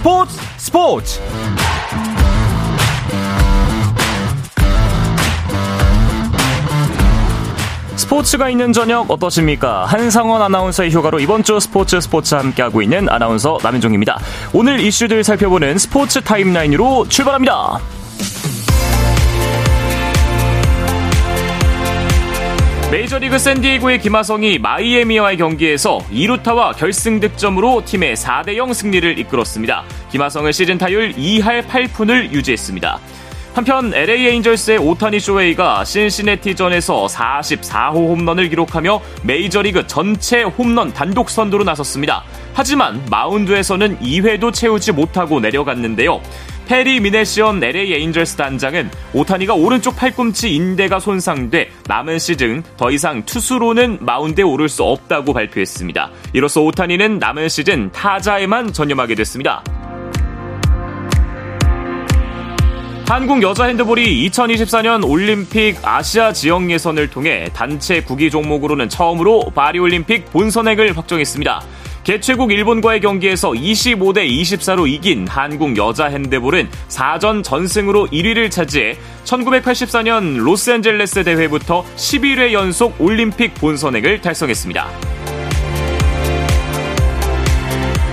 스포츠 스포츠 스포츠가 있는 저녁 어떠십니까? 한상원 아나운서의 휴가로 이번 주 스포츠 스포츠 함께하고 있는 아나운서 남현종입니다. 오늘 이슈들 살펴보는 스포츠 타임라인으로 출발합니다. 메이저리그 샌디에고의 김하성이 마이애미와의 경기에서 2루타와 결승 득점으로 팀의 4대0 승리를 이끌었습니다. 김하성은 시즌 타율 2할 8푼을 유지했습니다. 한편 LA 에인절스의 오타니 쇼헤이가 신시내티전에서 44호 홈런을 기록하며 메이저리그 전체 홈런 단독 선두로 나섰습니다. 하지만 마운드에서는 2회도 채우지 못하고 내려갔는데요. 페리 미나시언 LA 에인절스 단장은 오타니가 오른쪽 팔꿈치 인대가 손상돼 남은 시즌 더 이상 투수로는 마운드에 오를 수 없다고 발표했습니다. 이로써 오타니는 남은 시즌 타자에만 전념하게 됐습니다. 한국 여자 핸드볼이 2024년 올림픽 아시아 지역 예선을 통해 단체 구기 종목으로는 처음으로 파리올림픽 본선행을 확정했습니다. 개최국 일본과의 경기에서 25대 24로 이긴 한국 여자 핸드볼은 4전 전승으로 1위를 차지해 1984년 로스앤젤레스 대회부터 11회 연속 올림픽 본선행을 달성했습니다.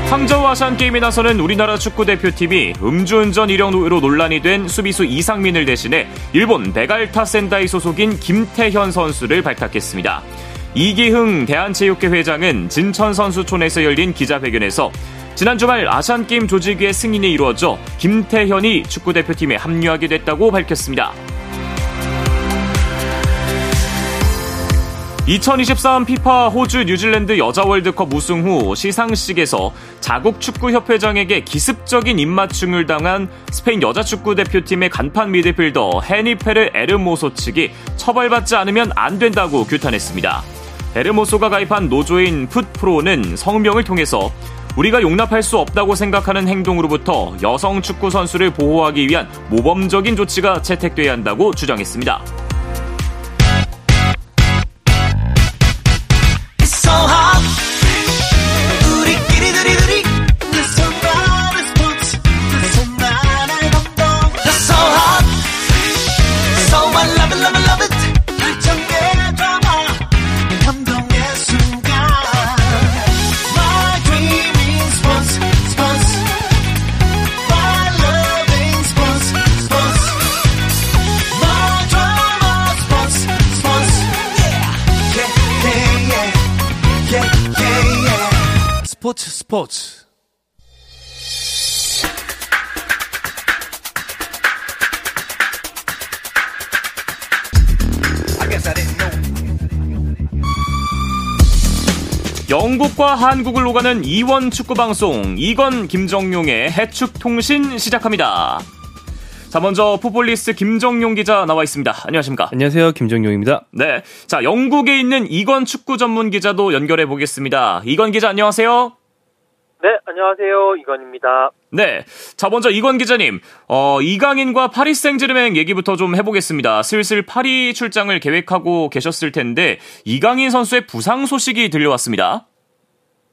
항저우 아시안게임에 나서는 우리나라 축구대표팀이 음주운전 이력으로 논란이 된 수비수 이상민을 대신해 일본 베갈타 센다이 소속인 김태현 선수를 발탁했습니다. 이기흥 대한체육회 회장은 진천선수촌에서 열린 기자회견에서 지난 주말 아시안게임 조직위의 승인이 이루어져 김태현이 축구대표팀에 합류하게 됐다고 밝혔습니다. 2023 피파 호주 뉴질랜드 여자 월드컵 우승 후 시상식에서 자국 축구협회장에게 기습적인 입맞춤을 당한 스페인 여자 축구 대표팀의 간판 미드필더 헤니페르 에르모소 측이 처벌받지 않으면 안 된다고 규탄했습니다. 에르모소가 가입한 노조인 풋프로는 성명을 통해서 우리가 용납할 수 없다고 생각하는 행동으로부터 여성 축구 선수를 보호하기 위한 모범적인 조치가 채택돼야 한다고 주장했습니다. 스포츠 영국과 한국을 오가는 이원 축구 방송 이건 김정용의 해축 통신 시작합니다. 자, 먼저 풋볼리스트 김정용 기자 나와 있습니다. 안녕하십니까? 안녕하세요. 김정용입니다. 네. 자, 영국에 있는 이건 축구 전문 기자도 연결해 보겠습니다. 이건 기자 안녕하세요. 네, 안녕하세요. 이건입니다. 네. 자, 먼저 이건 기자님, 어, 이강인과 파리 생제르맹 얘기부터 좀 해보겠습니다. 슬슬 파리 출장을 계획하고 계셨을 텐데, 이강인 선수의 부상 소식이 들려왔습니다.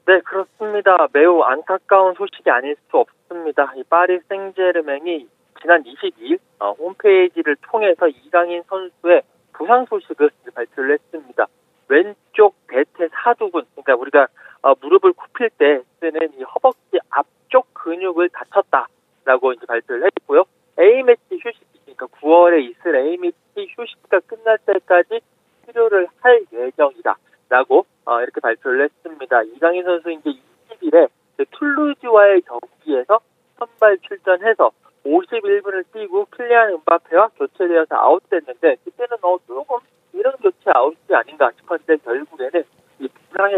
네, 그렇습니다. 매우 안타까운 소식이 아닐 수 없습니다. 이 파리 생제르맹이 지난 22일 어, 홈페이지를 통해서 이강인 선수의 부상 소식을 발표를 했습니다. 왼쪽 대퇴 사두근, 그러니까 우리가 어, 무릎을 굽힐 때 쓰는 이 허벅지 앞쪽 근육을 다쳤다라고 이제 발표를 했고요. A매치 휴식기, 그러니까 9월에 있을 A매치 휴식기가 끝날 때까지 치료를 할 예정이다라고 어, 이렇게 발표를 했습니다. 이강인 선수 이제 20일에 툴루즈와의 경기에서 선발 출전해서 51분을 뛰고 킬리안 은바페와 교체되어서 아웃됐는데 그때는 어 조금 이런 교체 아웃이 아닌가 싶었는데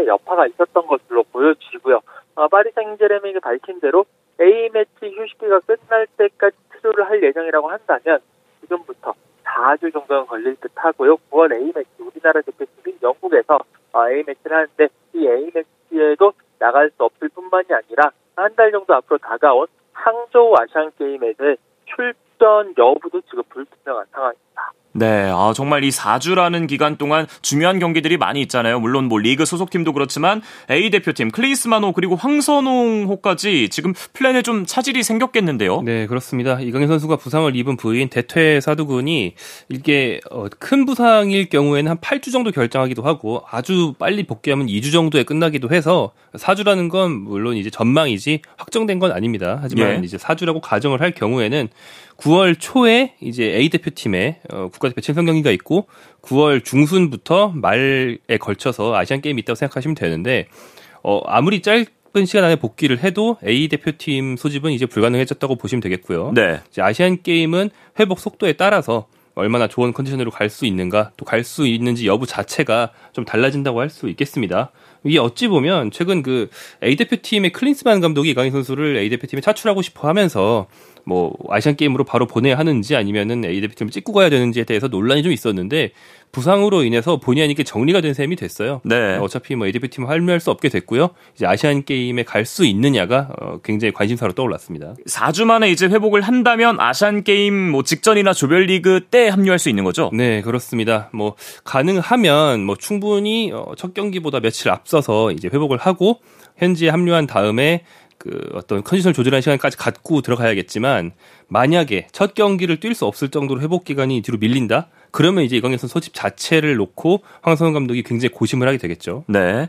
여파가 있었던 것으로 보여지고요. 어, 파리 생제르맹이 밝힌 대로 A 매치 휴식기가 끝날 때까지 치료를 할 예정이라고 한다면 지금부터 4주 정도는 걸릴 듯 하고요. 9월 A 매치 우리나라 대표팀이 영국에서 어, A 매치를 하는데 이 A 매치에도 나갈 수 없을 뿐만이 아니라 한 달 정도 앞으로 다가온 항저우 아시안 게임에서 출전 여부도 지금 불투명한 상황입니다. 네, 아, 아, 정말 이 4주라는 기간 동안 중요한 경기들이 많이 있잖아요. 물론 뭐 리그 소속팀도 그렇지만 A 대표팀 클리스마노 그리고 황선홍호까지 지금 플랜에 좀 차질이 생겼겠는데요. 네, 그렇습니다. 이강인 선수가 부상을 입은 부인 대퇴 사두근이 이게 어, 큰 부상일 경우에는 한 8주 정도 결정하기도 하고 아주 빨리 복귀하면 2주 정도에 끝나기도 해서 4주라는 건 물론 이제 전망이지 확정된 건 아닙니다. 하지만 예. 이제 4주라고 가정을 할 경우에는 9월 초에 이제 A 대표팀의 어, 국가대표 친선 경기가 있고 9월 중순부터 말에 걸쳐서 아시안 게임이 있다고 생각하시면 되는데 어 아무리 짧은 시간 안에 복귀를 해도 A 대표팀 소집은 이제 불가능해졌다고 보시면 되겠고요. 네. 이제 아시안 게임은 회복 속도에 따라서 얼마나 좋은 컨디션으로 갈 수 있는가 또 갈 수 있는지 여부 자체가 좀 달라진다고 할 수 있겠습니다. 이게 어찌 보면 최근 그 A 대표팀의 클린스만 감독이 이강인 선수를 A 대표팀에 차출하고 싶어 하면서 뭐 아시안 게임으로 바로 보내야 하는지 아니면은 A 대표팀을 찍고 가야 되는지에 대해서 논란이 좀 있었는데 부상으로 인해서 본의 아니게 정리가 된 셈이 됐어요. 네. 어차피 뭐 A 대표팀 활용할 수 없게 됐고요. 이제 아시안 게임에 갈 수 있느냐가 어, 굉장히 관심사로 떠올랐습니다. 4주 만에 이제 회복을 한다면 아시안 게임 뭐 직전이나 조별리그 때 합류할 수 있는 거죠? 네, 그렇습니다. 뭐 가능하면 뭐 충분히 어, 첫 경기보다 며칠 앞서서 이제 회복을 하고 현지에 합류한 다음에 그 어떤 컨디션을 조절하는 시간까지 갖고 들어가야겠지만 만약에 첫 경기를 뛸 수 없을 정도로 회복 기간이 뒤로 밀린다. 그러면 이제 이강인 선수 소집 자체를 놓고 황선홍 감독이 굉장히 고심을 하게 되겠죠. 네.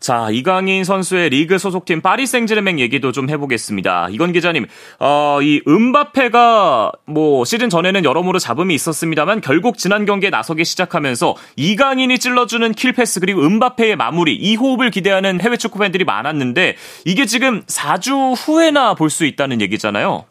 자, 이강인 선수의 리그 소속팀 파리 생제르맹 얘기도 좀 해보겠습니다. 이건 기자님, 어, 이 음바페가 뭐 시즌 전에는 여러모로 잡음이 있었습니다만 결국 지난 경기에 나서기 시작하면서 이강인이 찔러주는 킬패스 그리고 음바페의 마무리 이 호흡을 기대하는 해외 축구 팬들이 많았는데 이게 지금 4주 후에나 볼 수 있다는 얘기잖아요.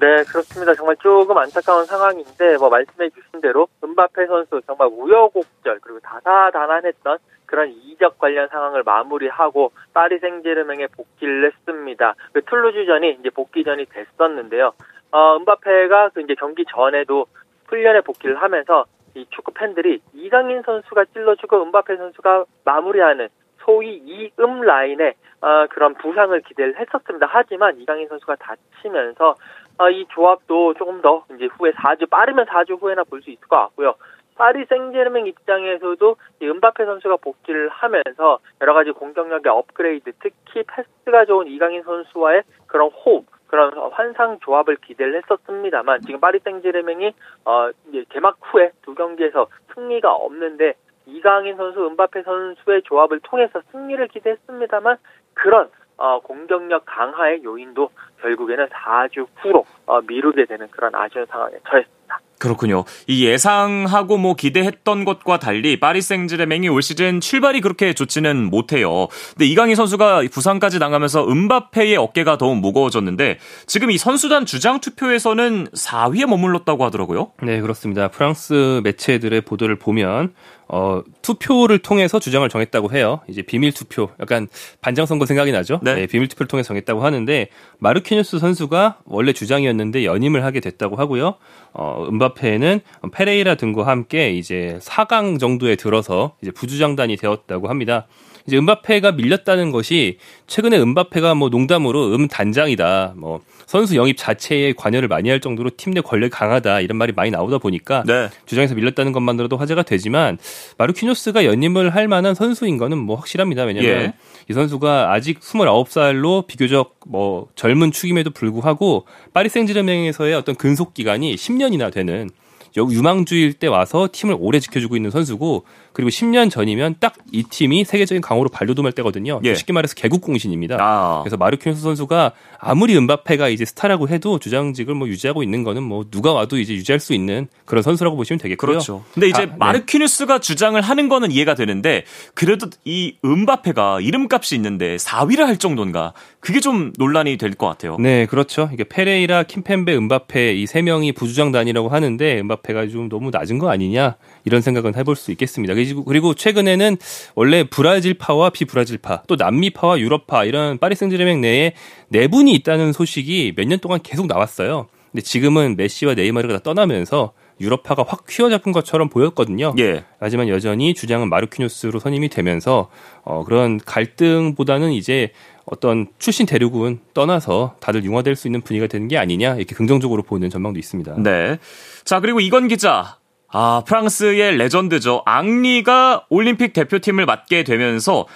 네, 그렇습니다. 정말 조금 안타까운 상황인데, 뭐, 말씀해 주신 대로, 은바페 선수 정말 우여곡절, 그리고 다사다난했던 그런 이적 관련 상황을 마무리하고, 파리 생제르맹에 복귀를 했습니다. 그 툴루즈전이 이제 복귀전이 됐었는데요. 어, 은바페가 그 이제 경기 전에도 훈련에 복귀를 하면서, 이 축구 팬들이 이강인 선수가 찔러주고 은바페 선수가 마무리하는 소위 이음 라인에 어, 그런 부상을 기대를 했었습니다. 하지만 이강인 선수가 다치면서 아, 이 조합도 조금 더 이제 후에 4주 빠르면 4주 후에나 볼 수 있을 것 같고요. 파리 생제르맹 입장에서도 이 은바페 선수가 복귀를 하면서 여러 가지 공격력의 업그레이드, 특히 패스가 좋은 이강인 선수와의 그런 호흡, 그런 환상 조합을 기대를 했었습니다만 지금 파리 생제르맹이 어 이제 개막 후에 두 경기에서 승리가 없는데 이강인 선수, 은바페 선수의 조합을 통해서 승리를 기대했습니다만 그런 어, 공격력 강화의 요인도 결국에는 4주 후로 어, 미루게 되는 그런 아쉬운 상황에 처했습니다. 그렇군요. 이 예상하고 뭐 기대했던 것과 달리 파리 생제르맹이 올 시즌 출발이 그렇게 좋지는 못해요. 근데 이강인 선수가 부상까지 당하면서 은바페의 어깨가 더욱 무거워졌는데 지금 이 선수단 주장 투표에서는 4위에 머물렀다고 하더라고요. 네, 그렇습니다. 프랑스 매체들의 보도를 보면 어, 투표를 통해서 주장을 정했다고 해요. 이제 비밀 투표, 약간 반장 선거 생각이 나죠. 네. 네 비밀 투표를 통해 서 정했다고 하는데 마르키뉴스 선수가 원래 주장이었는데 연임을 하게 됐다고 하고요. 어, 은바페는 페레이라 등과 함께 이제 4강 정도에 들어서 이제 부주장단이 되었다고 합니다. 이제 은바페가 밀렸다는 것이 최근에 은바페가 뭐 농담으로 음 단장이다. 뭐 선수 영입 자체에 관여를 많이 할 정도로 팀 내 권력이 강하다 이런 말이 많이 나오다 보니까 네. 주장에서 밀렸다는 것만으로도 화제가 되지만 마르키노스가 연임을 할 만한 선수인 거는 뭐 확실합니다. 왜냐하면 예. 이 선수가 아직 29살로 비교적 뭐 젊은 축임에도 불구하고 파리 생제르맹에서의 어떤 근속 기간이 10년이나 되는 유망주일 때 와서 팀을 오래 지켜주고 있는 선수고 그리고 10년 전이면 딱 이 팀이 세계적인 강호로 발돋움할 때거든요. 예. 쉽게 말해서 개국 공신입니다. 아. 그래서 마르키노스 선수가 아무리 은바페가 이제 스타라고 해도 주장직을 뭐 유지하고 있는 거는 뭐 누가 와도 이제 유지할 수 있는 그런 선수라고 보시면 되겠고요. 그렇죠. 근데 이제 아, 네. 마르키누스가 주장을 하는 거는 이해가 되는데 그래도 이 은바페가 이름값이 있는데 4위를 할 정도인가 그게 좀 논란이 될 것 같아요. 네, 그렇죠. 이게 페레이라, 킴펜베, 은바페 이 세 명이 부주장단이라고 하는데 은바페가 좀 너무 낮은 거 아니냐 이런 생각은 해볼 수 있겠습니다. 그리고 최근에는 원래 브라질파와 비브라질파 또 남미파와 유럽파 이런 파리 생제르맹 내에 네 분이 있다는 소식이 몇 년 동안 계속 나왔어요. 근데 지금은 메시와 네이마르가 다 떠나면서 유럽파가 확 휘어잡은 것처럼 보였거든요. 예. 하지만 여전히 주장은 마르키뉴스로 선임이 되면서 어, 그런 갈등보다는 이제 어떤 출신 대륙은 떠나서 다들 융화될 수 있는 분위기가 되는 게 아니냐 이렇게 긍정적으로 보는 전망도 있습니다. 네. 자 그리고 이건 기자 아, 프랑스의 레전드죠. 앙리가 올림픽 대표팀을 맡게 되면서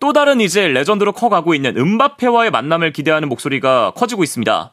또 다른 이제 레전드로 커가고 있는 음바페와의 만남을 기대하는 목소리가 커지고 있습니다.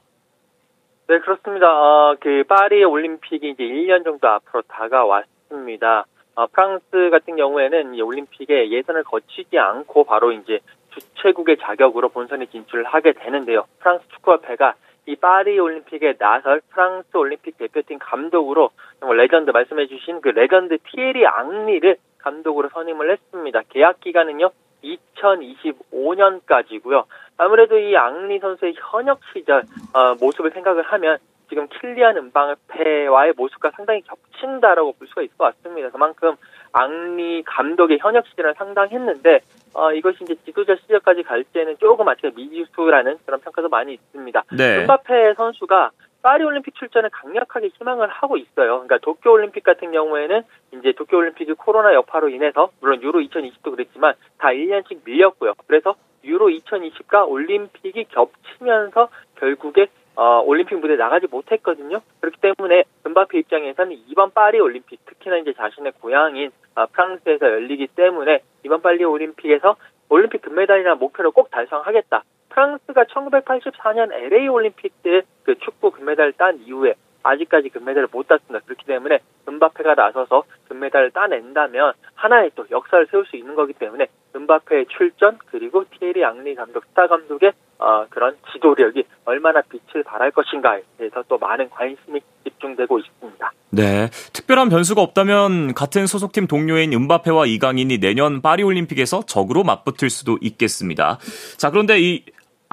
네, 그렇습니다. 어, 그 파리 올림픽이 이제 1년 정도 앞으로 다가왔습니다. 어, 프랑스 같은 경우에는 이 올림픽에 예선을 거치지 않고 바로 이제 주최국의 자격으로 본선에 진출을 하게 되는데요. 프랑스 축구협회가 이 파리 올림픽에 나설 프랑스 올림픽 대표팀 감독으로 정말 레전드 말씀해 주신 그 레전드 티에리 앙리를 감독으로 선임을 했습니다. 계약 기간은요 2025년까지고요. 아무래도 이 앙리 선수의 현역 시절 어, 모습을 생각을 하면 지금 킬리안 은방페와의 모습과 상당히 겹친다라고 볼 수가 있을 것 같습니다. 그만큼 앙리 감독의 현역 시절은 상당했는데 어, 이것이 이제 지도자 시절까지 갈 때는 조금 아직 미지수라는 그런 평가도 많이 있습니다. 네. 은바페 선수가 파리 올림픽 출전을 강력하게 희망을 하고 있어요. 그러니까 도쿄 올림픽 같은 경우에는 이제 도쿄 올림픽이 코로나 여파로 인해서 물론 유로 2020도 그랬지만 다 1년씩 밀렸고요. 그래서 유로 2020과 올림픽이 겹치면서 결국에 어, 올림픽 무대에 나가지 못했거든요. 그렇기 때문에 은바페 입장에서는 이번 파리 올림픽 특히나 이제 자신의 고향인 어, 프랑스에서 열리기 때문에 이번 파리 올림픽에서 올림픽 금메달이라는 목표를 꼭 달성하겠다. 프랑스가 1984년 LA 올림픽 때 그 축구 금메달을 딴 이후에 아직까지 금메달을 못 땄습니다. 그렇기 때문에 은바페가 나서서 금메달을 따낸다면 하나의 또 역사를 세울 수 있는 거기 때문에 은바페의 출전 그리고 티에리 앙리 감독 스타 감독의 어, 그런 지도력이 얼마나 빛을 발할 것인가에 대해서 또 많은 관심이 집중되고 있습니다. 네. 특별한 변수가 없다면 같은 소속팀 동료인 은바페와 이강인이 내년 파리 올림픽에서 적으로 맞붙을 수도 있겠습니다. 자, 그런데 이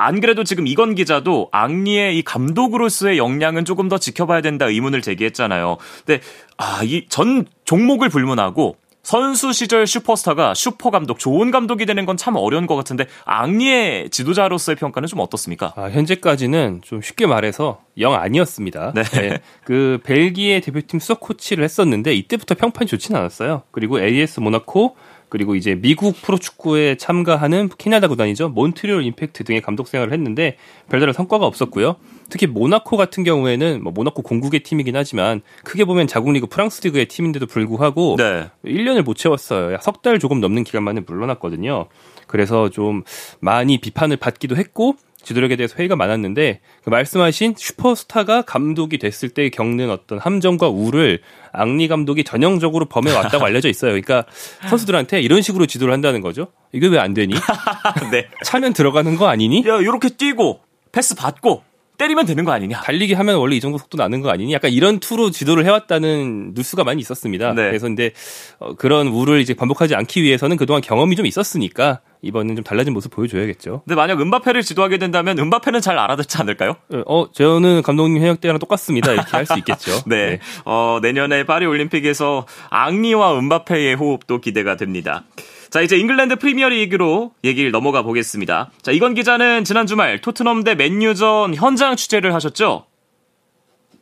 안 그래도 지금 이건 기자도 앙리의 이 감독으로서의 역량은 조금 더 지켜봐야 된다 의문을 제기했잖아요. 근데 아, 이 전 종목을 불문하고 선수 시절 슈퍼스타가 슈퍼 감독, 좋은 감독이 되는 건 참 어려운 것 같은데 앙리의 지도자로서의 평가는 좀 어떻습니까? 아, 현재까지는 좀 쉽게 말해서 영 아니었습니다. 네. 네. 그 벨기에 대표팀 수석 코치를 했었는데 이때부터 평판이 좋지는 않았어요. 그리고 AS 모나코 그리고 이제 미국 프로축구에 참가하는 캐나다 구단이죠. 몬트리올 임팩트 등의 감독 생활을 했는데 별다른 성과가 없었고요. 특히 모나코 같은 경우에는 뭐 모나코 공국의 팀이긴 하지만 크게 보면 자국 리그 프랑스 리그의 팀인데도 불구하고 네. 1년을 못 채웠어요. 석 달 조금 넘는 기간 만에 물러났거든요. 그래서 좀 많이 비판을 받기도 했고 지도력에 대해서 회의가 많았는데 그 말씀하신 슈퍼스타가 감독이 됐을 때 겪는 어떤 함정과 우를 앙리 감독이 전형적으로 범해 왔다고 알려져 있어요. 그러니까 선수들한테 이런 식으로 지도를 한다는 거죠. 이게 왜 안 되니? 네. 차면 들어가는 거 아니니? 야, 이렇게 뛰고 패스 받고 때리면 되는 거 아니냐? 달리기 하면 원래 이 정도 속도 나는 거 아니니? 약간 이런 투로 지도를 해왔다는 뉴스가 많이 있었습니다. 네. 그래서 근데 어, 그런 우를 이제 반복하지 않기 위해서는 그동안 경험이 좀 있었으니까 이번엔 좀 달라진 모습 보여줘야겠죠. 근데 만약 은바페를 지도하게 된다면 은바페는 잘 알아듣지 않을까요? 어, 저는 감독님 현역 때랑 똑같습니다. 이렇게 할 수 있겠죠. 네. 네. 어, 내년에 파리 올림픽에서 앙리와 음바페의 호흡도 기대가 됩니다. 자, 이제 잉글랜드 프리미어 리그로 얘기를 넘어가 보겠습니다. 자, 이건 기자는 지난 주말 토트넘 대 맨유전 현장 취재를 하셨죠?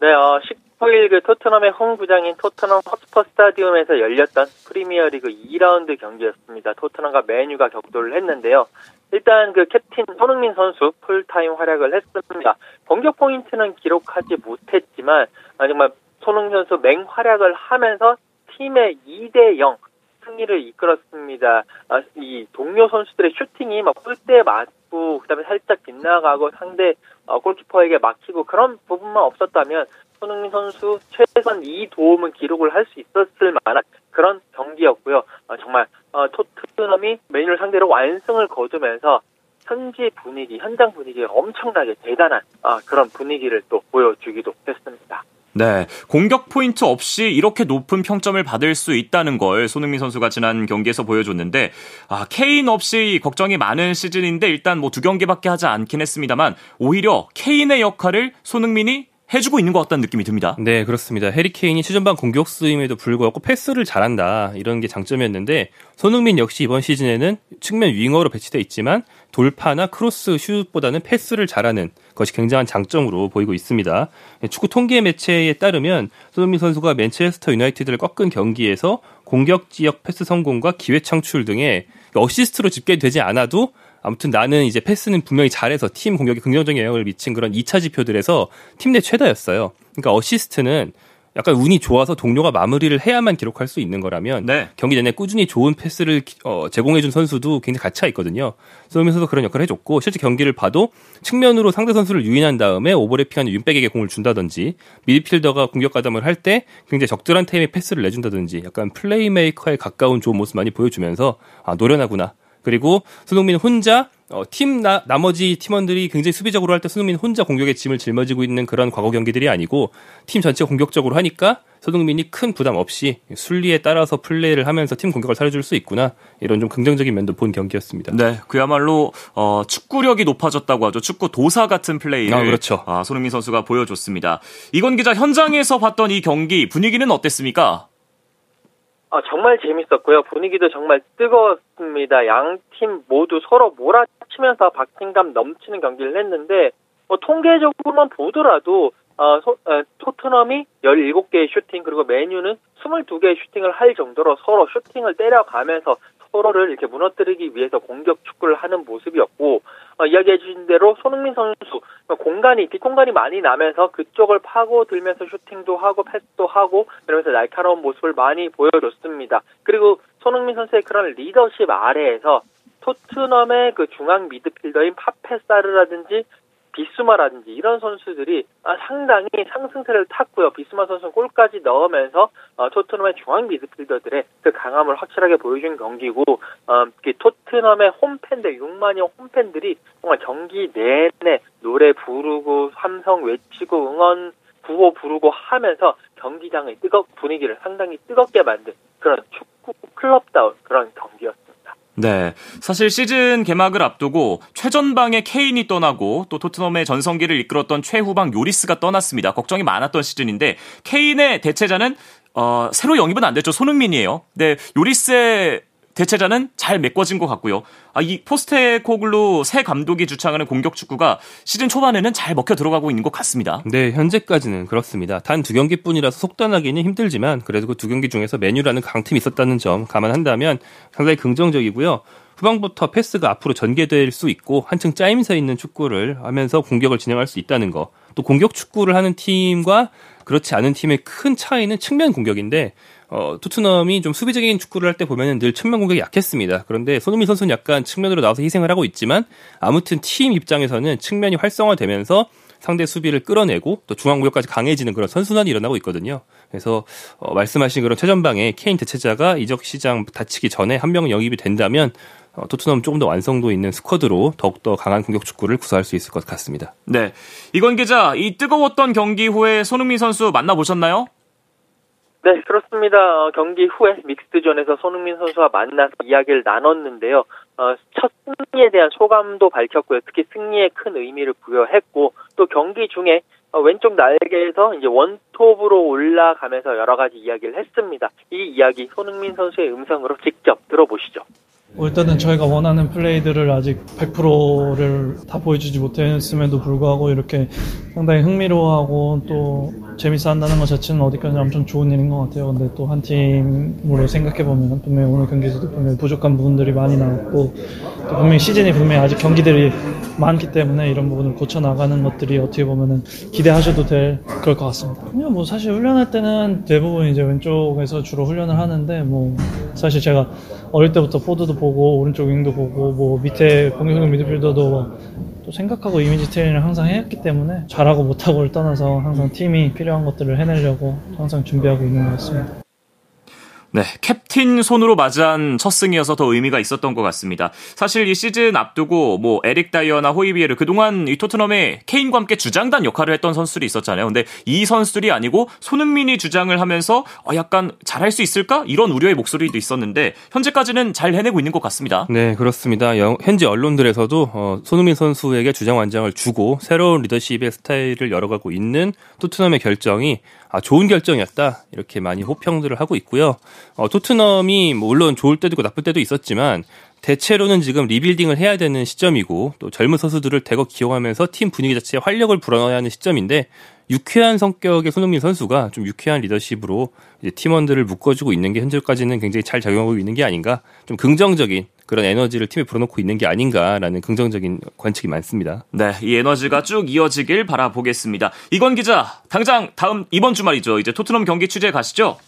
네, 어, 19일 그 토트넘의 홈구장인 토트넘 홋스퍼 스타디움에서 열렸던 프리미어 리그 2라운드 경기였습니다. 토트넘과 맨유가 격돌을 했는데요. 일단 그 캡틴 손흥민 선수 풀타임 활약을 했습니다. 공격 포인트는 기록하지 못했지만 정말 손흥민 선수 맹활약을 하면서 팀의 2대 0 승리를 이끌었습니다. 아, 이 동료 선수들의 슈팅이 막 골대에 맞고 그다음에 살짝 빗나가고 상대 어, 골키퍼에게 막히고 그런 부분만 없었다면 손흥민 선수 최선 이 도움은 기록을 할 수 있었을 만한 그런 경기였고요. 어, 정말 어, 토트넘이 메뉴를 상대로 완승을 거두면서 현지 분위기, 현장 분위기가 엄청나게 대단한 아, 그런 분위기를 또 보여주기도 했습니다. 네. 공격 포인트 없이 이렇게 높은 평점을 받을 수 있다는 걸 손흥민 선수가 지난 경기에서 보여줬는데, 아, 케인 없이 걱정이 많은 시즌인데 일단 뭐 두 경기밖에 하지 않긴 했습니다만, 오히려 케인의 역할을 손흥민이 해주고 있는 것 같다는 느낌이 듭니다. 네, 그렇습니다. 해리 케인이 시즌반 공격수임에도 불구하고 패스를 잘한다. 이런 게 장점이었는데, 손흥민 역시 이번 시즌에는 측면 윙어로 배치돼 있지만, 돌파나 크로스 슛보다는 패스를 잘하는 것이 굉장한 장점으로 보이고 있습니다. 축구 통계 매체에 따르면 손흥민 선수가 맨체스터 유나이티드를 꺾은 경기에서 공격 지역 패스 성공과 기회 창출 등의 어시스트로 집계되지 않아도 아무튼 나는 이제 패스는 분명히 잘해서 팀 공격에 긍정적인 영향을 미친 그런 2차 지표들에서 팀 내 최다였어요. 그러니까 어시스트는 약간 운이 좋아서 동료가 마무리를 해야만 기록할 수 있는 거라면 네. 경기 내내 꾸준히 좋은 패스를 어, 제공해준 선수도 굉장히 가치가 있거든요. 그러면서도 그런 역할을 해줬고 실제 경기를 봐도 측면으로 상대 선수를 유인한 다음에 오버래핑하는 윙백에게 공을 준다든지 미드필더가 공격 가담을 할 때 굉장히 적절한 타임에 패스를 내준다든지 약간 플레이메이커에 가까운 좋은 모습 많이 보여주면서 아 노련하구나. 그리고 손흥민 혼자 어, 팀 나, 나머지 팀원들이 굉장히 수비적으로 할 때 손흥민 혼자 공격의 짐을 짊어지고 있는 그런 과거 경기들이 아니고 팀 전체가 공격적으로 하니까 손흥민이 큰 부담 없이 순리에 따라서 플레이를 하면서 팀 공격을 살려줄 수 있구나 이런 좀 긍정적인 면도 본 경기였습니다. 네, 그야말로 어, 축구력이 높아졌다고 하죠. 축구 도사 같은 플레이를 아, 그렇죠. 아, 손흥민 선수가 보여줬습니다. 이건 기자 현장에서 봤던 이 경기 분위기는 어땠습니까? 아, 정말 재밌었고요. 분위기도 정말 뜨거웠습니다. 양 팀 모두 서로 몰아치면서 박진감 넘치는 경기를 했는데 뭐 통계적으로만 보더라도 어, 소, 어, 토트넘이 17개의 슈팅 그리고 메뉴는 22개의 슈팅을 할 정도로 서로 슈팅을 때려가면서 서로를 이렇게 무너뜨리기 위해서 공격 축구를 하는 모습이었고 어, 이야기해 주신 대로 손흥민 선수 공간이 뒷공간이 많이 나면서 그쪽을 파고 들면서 슈팅도 하고 패스도 하고 그러면서 날카로운 모습을 많이 보여줬습니다. 그리고 손흥민 선수의 그런 리더십 아래에서 토트넘의 그 중앙 미드필더인 파페사르라든지 비스마라든지 이런 선수들이 아, 상당히 상승세를 탔고요. 비스마 선수는 골까지 넣으면서 어, 토트넘의 중앙 미드필더들의 그 강함을 확실하게 보여준 경기고 어, 토트넘의 홈팬들 6만여 홈팬들이 정말 경기 내내 노래 부르고 삼성 외치고 응원 구호 부르고 하면서 경기장의 뜨겁 분위기를 상당히 뜨겁게 만든 그런 축구 클럽다운 그런 경기였습니다. 네. 사실 시즌 개막을 앞두고 최전방에 케인이 떠나고 또 토트넘의 전성기를 이끌었던 최후방 요리스가 떠났습니다. 걱정이 많았던 시즌인데 케인의 대체자는 어, 새로 영입은 안 됐죠. 손흥민이에요. 네. 요리스의 대체자는 잘 메꿔진 것 같고요. 아, 이 포스테코글루 새 감독이 주창하는 공격 축구가 시즌 초반에는 잘 먹혀 들어가고 있는 것 같습니다. 네, 현재까지는 그렇습니다. 단 두 경기뿐이라서 속단하기는 힘들지만 그래도 그 두 경기 중에서 메뉴라는 강팀이 있었다는 점 감안한다면 상당히 긍정적이고요. 후방부터 패스가 앞으로 전개될 수 있고 한층 짜임새 있는 축구를 하면서 공격을 진행할 수 있다는 거. 또 공격 축구를 하는 팀과 그렇지 않은 팀의 큰 차이는 측면 공격인데 어, 토트넘이 좀 수비적인 축구를 할 때 보면은 늘 측면 공격이 약했습니다. 그런데 손흥민 선수는 약간 측면으로 나와서 희생을 하고 있지만 아무튼 팀 입장에서는 측면이 활성화되면서 상대 수비를 끌어내고 또 중앙 공격까지 강해지는 그런 선순환이 일어나고 있거든요. 그래서 어, 말씀하신 그런 최전방에 케인 대체자가 이적 시장 다치기 전에 한 명 영입이 된다면 어, 토트넘 조금 더 완성도 있는 스쿼드로 더욱더 강한 공격 축구를 구사할 수 있을 것 같습니다. 네. 이건 기자, 이 뜨거웠던 경기 후에 손흥민 선수 만나보셨나요? 네, 그렇습니다. 어, 경기 후에 믹스존에서 손흥민 선수와 만나서 이야기를 나눴는데요. 어, 첫 승리에 대한 소감도 밝혔고요. 특히 승리에 큰 의미를 부여했고 또 경기 중에 어, 왼쪽 날개에서 이제 원톱으로 올라가면서 여러 가지 이야기를 했습니다. 이 이야기 손흥민 선수의 음성으로 직접 들어보시죠. 뭐 일단은 저희가 원하는 플레이들을 아직 100%를 다 보여주지 못했음에도 불구하고 이렇게 상당히 흥미로워하고 또 재밌어 한다는 것 자체는 어디까지 엄청 좋은 일인 것 같아요. 근데 또 한 팀으로 생각해보면 분명히 오늘 경기에서도 분명히 부족한 부분들이 많이 나왔고 또 분명히 시즌이 분명히 아직 경기들이 많기 때문에 이런 부분을 고쳐 나가는 것들이 어떻게 보면은 기대하셔도 될 그럴 것 같습니다. 그냥 뭐 사실 훈련할 때는 대부분 이제 왼쪽에서 주로 훈련을 하는데 뭐 사실 제가 어릴 때부터 포드도 보고 오른쪽 윙도 보고 뭐 밑에 공격형 미드필더도 또 생각하고 이미지 트레이닝을 항상 했기 때문에 잘하고 못하고를 떠나서 항상 팀이 필요한 것들을 해내려고 항상 준비하고 있는 것 같습니다. 네, 캡틴 손으로 맞이한 첫 승이어서 더 의미가 있었던 것 같습니다. 사실 이 시즌 앞두고 뭐 에릭 다이어나 호이비에르 그동안 이 토트넘에 케인과 함께 주장단 역할을 했던 선수들이 있었잖아요. 근데 이 선수들이 아니고 손흥민이 주장을 하면서 어 약간 잘할 수 있을까? 이런 우려의 목소리도 있었는데 현재까지는 잘 해내고 있는 것 같습니다. 네, 그렇습니다. 현지 언론들에서도 어, 손흥민 선수에게 주장 완장을 주고 새로운 리더십의 스타일을 열어가고 있는 토트넘의 결정이 아, 좋은 결정이었다. 이렇게 많이 호평들을 하고 있고요. 어, 토트넘이 뭐 물론 좋을 때도 있고 나쁠 때도 있었지만 대체로는 지금 리빌딩을 해야 되는 시점이고 또 젊은 선수들을 대거 기용하면서 팀 분위기 자체에 활력을 불어넣어야 하는 시점인데 유쾌한 성격의 손흥민 선수가 좀 유쾌한 리더십으로 팀원들을 묶어주고 있는 게 현재까지는 굉장히 잘 작용하고 있는 게 아닌가 좀 긍정적인 그런 에너지를 팀에 불어넣고 있는 게 아닌가라는 긍정적인 관측이 많습니다. 네, 이 에너지가 쭉 이어지길 바라보겠습니다. 이건 기자, 당장 다음 이번 주말이죠. 이제 토트넘 경기 취재 가시죠.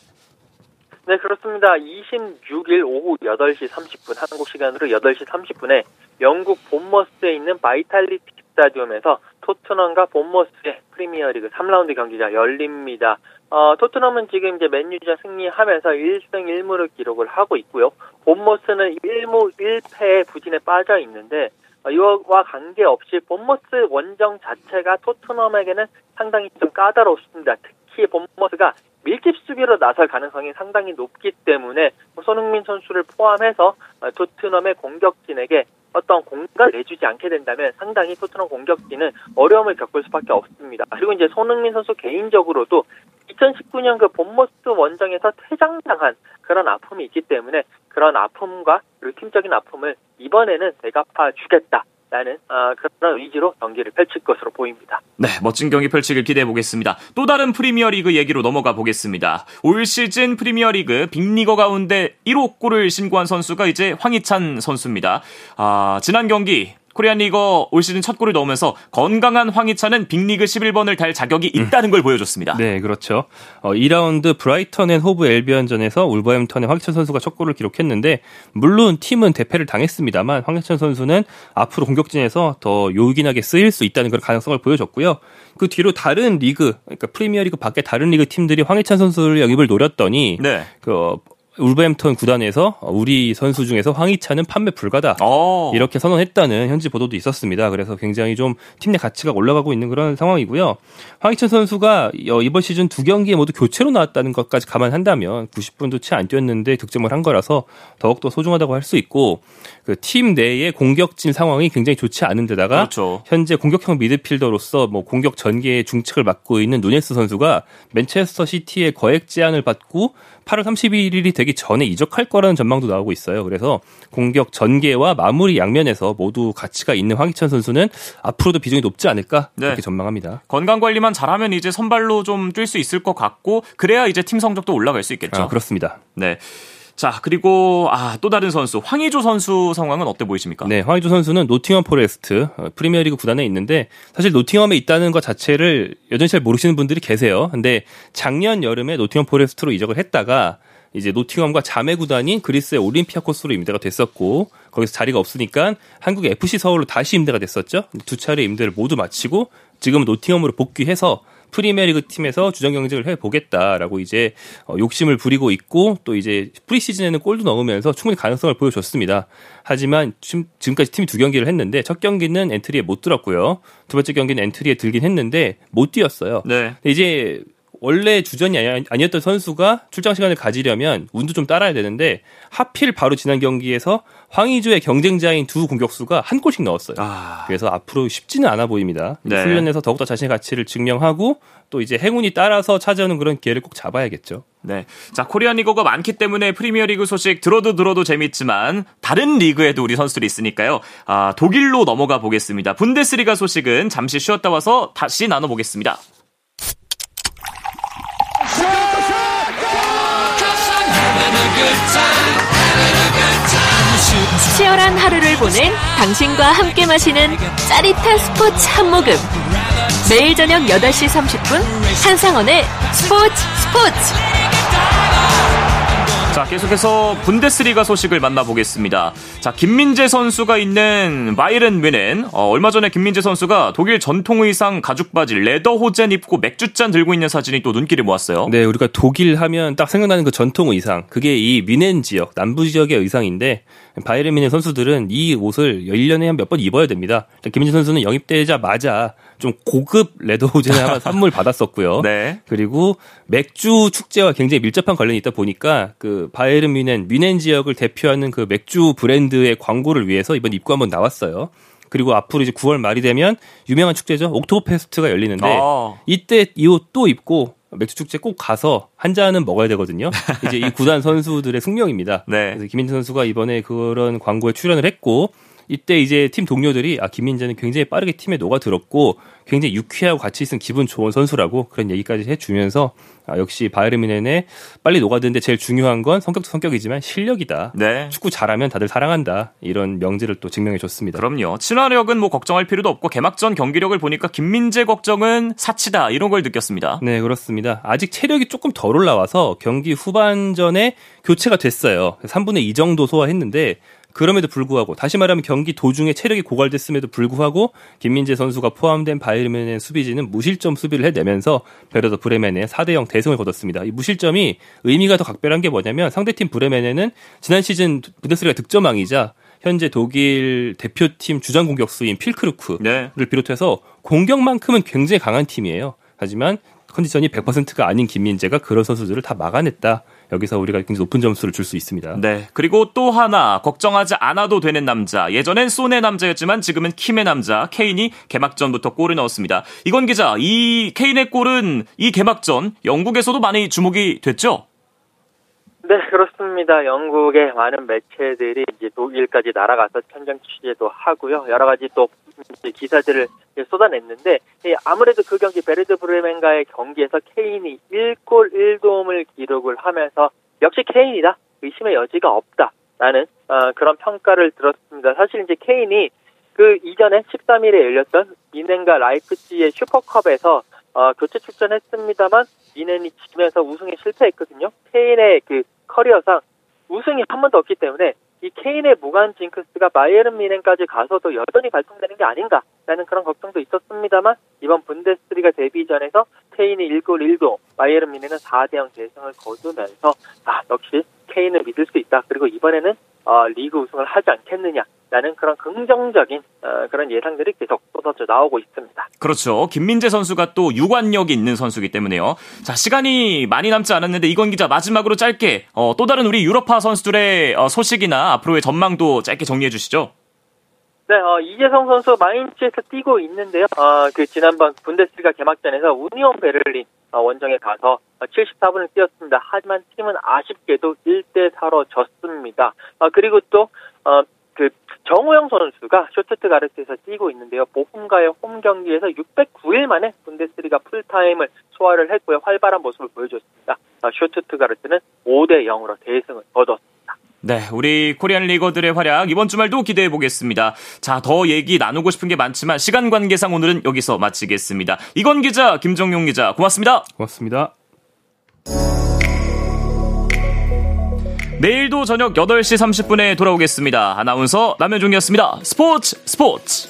네, 그렇습니다. 26일 오후 8시 30분, 한국 시간으로 8시 30분에 영국 본머스에 있는 바이탈리티 스타디움에서 토트넘과 본머스의 프리미어리그 3라운드 경기가 열립니다. 어, 토트넘은 지금 이제 맨유전 승리하면서 1승 1무를 기록을 하고 있고요. 본머스는 1무 1패의 부진에 빠져 있는데 어, 이와 관계없이 본머스 원정 자체가 토트넘에게는 상당히 좀 까다롭습니다. 특히 본머스가 밀집 수비로 나설 가능성이 상당히 높기 때문에 손흥민 선수를 포함해서 어, 토트넘의 공격진에게 어떤 공간을 내주지 않게 된다면 상당히 토트넘 공격진은 어려움을 겪을 수밖에 없습니다. 그리고 이제 손흥민 선수 개인적으로도 2019년 그 본머스 원정에서 퇴장당한 그런 아픔이 있기 때문에 그런 아픔과 그리고 팀적인 아픔을 이번에는 대갚아 주겠다. 라는 어, 그런 의지로 경기를 펼칠 것으로 보입니다. 네, 멋진 경기 펼치길 기대해 보겠습니다. 또 다른 프리미어리그 얘기로 넘어가 보겠습니다. 올 시즌 프리미어리그 빅리거 가운데 1호 골을 신고한 선수가 이제 황희찬 선수입니다. 아, 지난 경기 코리안 리거 올 시즌 첫 골을 넣으면서 건강한 황희찬은 빅리그 11번을 달 자격이 있다는 음. 걸 보여줬습니다. 네, 그렇죠. 어, 2라운드 브라이턴 앤 호브 앨비언전에서 울버햄턴의 황희찬 선수가 첫 골을 기록했는데 물론 팀은 대패를 당했습니다만 황희찬 선수는 앞으로 공격진에서 더 요긴하게 쓰일 수 있다는 그런 가능성을 보여줬고요. 그 뒤로 다른 리그, 그러니까 프리미어리그 밖에 다른 리그 팀들이 황희찬 선수를 영입을 노렸더니 네. 그 울버햄턴 구단에서 우리 선수 중에서 황희찬은 판매 불가다 오. 어. 이렇게 선언했다는 현지 보도도 있었습니다. 그래서 굉장히 좀 팀 내 가치가 올라가고 있는 그런 상황이고요. 황희찬 선수가 어, 이번 시즌 두 경기에 모두 교체로 나왔다는 것까지 감안한다면 90분도 채 안 뛰었는데 득점을 한 거라서 더욱 더 소중하다고 할 수 있고 그 팀 내의 공격진 상황이 굉장히 좋지 않은데다가 그렇죠. 현재 공격형 미드필더로서 뭐 공격 전개의 중책을 맡고 있는 누네스 선수가 맨체스터 시티의 거액 제안을 받고 8월 31일이 되기 전에 이적할 거라는 전망도 나오고 있어요. 그래서 공격 전개와 마무리 양면에서 모두 가치가 있는 황희찬 선수는 앞으로도 비중이 높지 않을까 네. 그렇게 전망합니다. 건강 관리만 잘하면 이제 선발로 좀 뛸 수 있을 것 같고 그래야 이제 팀 성적도 올라갈 수 있겠죠. 아, 그렇습니다. 네. 자, 그리고 아, 또 다른 선수 황의조 선수 상황은 어때 보이십니까? 네, 황의조 선수는 노팅엄 포레스트 어, 프리미어리그 구단에 있는데 사실 노팅엄에 있다는 것 자체를 여전히 잘 모르시는 분들이 계세요. 근데 작년 여름에 노팅엄 포레스트로 이적을 했다가 이제 노팅엄과 자매 구단인 그리스의 올림피아코스로 임대가 됐었고 거기서 자리가 없으니까 한국 FC 서울로 다시 임대가 됐었죠. 두 차례 임대를 모두 마치고 지금 노팅엄으로 복귀해서 프리미어리그 팀에서 주전 경쟁을 해 보겠다라고 이제 어, 욕심을 부리고 있고 또 이제 프리시즌에는 골도 넣으면서 충분히 가능성을 보여줬습니다. 하지만 지금까지 팀이 두 경기를 했는데 첫 경기는 엔트리에 못 들었고요. 두 번째 경기는 엔트리에 들긴 했는데 못 뛰었어요. 네. 이제 원래 주전이 아니 었던 선수가 출장 시간을 가지려면 운도 좀 따라야 되는데 하필 바로 지난 경기에서 황의조의 경쟁자인 두 공격수가 한 골씩 넣었어요. 아... 그래서 앞으로 쉽지는 않아 보입니다. 네. 훈련에서 더욱더 자신의 가치를 증명하고 또 이제 행운이 따라서 찾아오는 그런 기회를 꼭 잡아야겠죠. 네. 자, 코리안 리거가 많기 때문에 프리미어 리그 소식 들어도 들어도 재밌지만 다른 리그에도 우리 선수들이 있으니까요. 아, 독일로 넘어가 보겠습니다. 분데스리가 소식은 잠시 쉬었다 와서 다시 나눠보겠습니다. 치열한 하루를 보낸 당신과 함께 마시는 짜릿한 스포츠 한 모금. 매일 저녁 8시 30분 한상원의 스포츠 스포츠. 자, 계속해서 분데스리가 소식을 만나보겠습니다. 자, 김민재 선수가 있는 바이른 뮌헨. 어, 얼마 전에 김민재 선수가 독일 전통 의상 가죽 바지 레더 호젠 입고 맥주잔 들고 있는 사진이 또 눈길을 모았어요. 네, 우리가 독일 하면 딱 생각나는 그 전통 의상. 그게 이 뮌헨 지역, 남부 지역의 의상인데 바이에른 뮌헨 선수들은 이 옷을 1년에 한 몇 번 입어야 됩니다. 김민재 선수는 영입되자마자 좀 고급 Lederhosen을 하나 선물 받았었고요. 네. 그리고 맥주 축제와 굉장히 밀접한 관련이 있다 보니까 그 바이에른 뮌헨 뮌헨 지역을 대표하는 그 맥주 브랜드의 광고를 위해서 이번 입고 한번 나왔어요. 그리고 앞으로 이제 9월 말이 되면 유명한 축제죠. 옥토버 페스트가 열리는데 아. 이때 이 옷 또 입고 맥주 축제 꼭 가서 한 잔은 먹어야 되거든요. 이제 이 구단 선수들의 숙명입니다. 네. 그래서 김민재 선수가 이번에 그런 광고에 출연을 했고 이때 이제 팀 동료들이 아 김민재는 굉장히 빠르게 팀에 녹아들었고 굉장히 유쾌하고 같이 있으면 기분 좋은 선수라고 그런 얘기까지 해주면서 아, 역시 바이에른 뮌헨에 빨리 녹아드는데 제일 중요한 건 성격도 성격이지만 실력이다. 네. 축구 잘하면 다들 사랑한다. 이런 명제를 또 증명해 줬습니다. 그럼요. 친화력은 뭐 걱정할 필요도 없고 개막전 경기력을 보니까 김민재 걱정은 사치다 이런 걸 느꼈습니다. 네 그렇습니다. 아직 체력이 조금 덜 올라와서 경기 후반전에 교체가 됐어요. 3분의 2 정도 소화했는데 그럼에도 불구하고 다시 말하면 경기 도중에 체력이 고갈됐음에도 불구하고 김민재 선수가 포함된 바이에른 뮌헨의 수비진은 무실점 수비를 해내면서 베르더 브레멘에 4대 0 대승을 거뒀습니다. 이 무실점이 의미가 더 각별한 게 뭐냐면 상대팀 브레멘에는 지난 시즌 분데스리가 득점왕이자 현재 독일 대표팀 주장 공격수인 퓔크루크를 네. 비롯해서 공격만큼은 굉장히 강한 팀이에요. 하지만 컨디션이 100%가 아닌 김민재가 그런 선수들을 다 막아냈다. 여기서 우리가 굉장히 높은 점수를 줄 수 있습니다. 네. 그리고 또 하나 걱정하지 않아도 되는 남자. 예전엔 손의 남자였지만 지금은 킴의 남자 케인이 개막전부터 골을 넣었습니다. 이건 기자, 이 케인의 골은 이 개막전 영국에서도 많이 주목이 됐죠? 네, 그렇습니다. 영국의 많은 매체들이 이제 독일까지 날아가서 현장 취재도 하고요. 여러 가지 또 기사들을 쏟아냈는데 아무래도 그 경기 베르더 브레멘과의 경기에서 케인이 1골 1도움을 기록을 하면서 역시 케인이다. 의심의 여지가 없다 라는 어, 그런 평가를 들었습니다. 사실 이제 케인이 그 이전에 13일에 열렸던 뮌헨과 라이프치히의 슈퍼컵에서 어, 교체 출전했습니다만 뮌헨이 지면서 우승에 실패했거든요. 케인의 그 커리어상 우승이 한 번도 없기 때문에 이 케인의 무관 징크스가 바이에른 미넨까지 가서도 여전히 발동되는 게 아닌가라는 그런 걱정도 있었습니다만 이번 분데스리가 데뷔전에서 케인이 1골 1도 바이에른 미넨은 4대0 대승을 거두면서 아 역시 케인을 믿을 수 있다. 그리고 이번에는 어, 리그 우승을 하지 않겠느냐 라는 그런 긍정적인 어, 그런 예상들이 계속 쏟아져 나오고 있습니다. 그렇죠. 김민재 선수가 또 유관력이 있는 선수이기 때문에요. 자 시간이 많이 남지 않았는데 이건 기자 마지막으로 짧게 어, 또 다른 우리 유럽파 선수들의 어, 소식이나 앞으로의 전망도 짧게 정리해 주시죠. 네, 어, 이재성 선수 마인츠에서 뛰고 있는데요. 어, 그 지난번 분데스리가 개막전에서 우니온 베를린 어, 원정에 가서 74분을 뛰었습니다. 하지만 팀은 아쉽게도 1대 4로 졌습니다. 어, 그리고 또 정우영 선수가 슈투트가르트에서 뛰고 있는데요. 보훔과의 홈 경기에서 609일 만에 분데스리가 풀타임을 소화를 했고요. 활발한 모습을 보여줬습니다. 어, 슈투트가르트는 5대 0으로 대승을 거뒀습니다. 네, 우리 코리안 리거들의 활약 이번 주말도 기대해 보겠습니다. 자, 더 얘기 나누고 싶은 게 많지만 시간 관계상 오늘은 여기서 마치겠습니다. 이건 기자, 김정용 기자, 고맙습니다. 고맙습니다. 내일도 저녁 8시 30분에 돌아오겠습니다. 아나운서 남현종이었습니다. 스포츠 스포츠.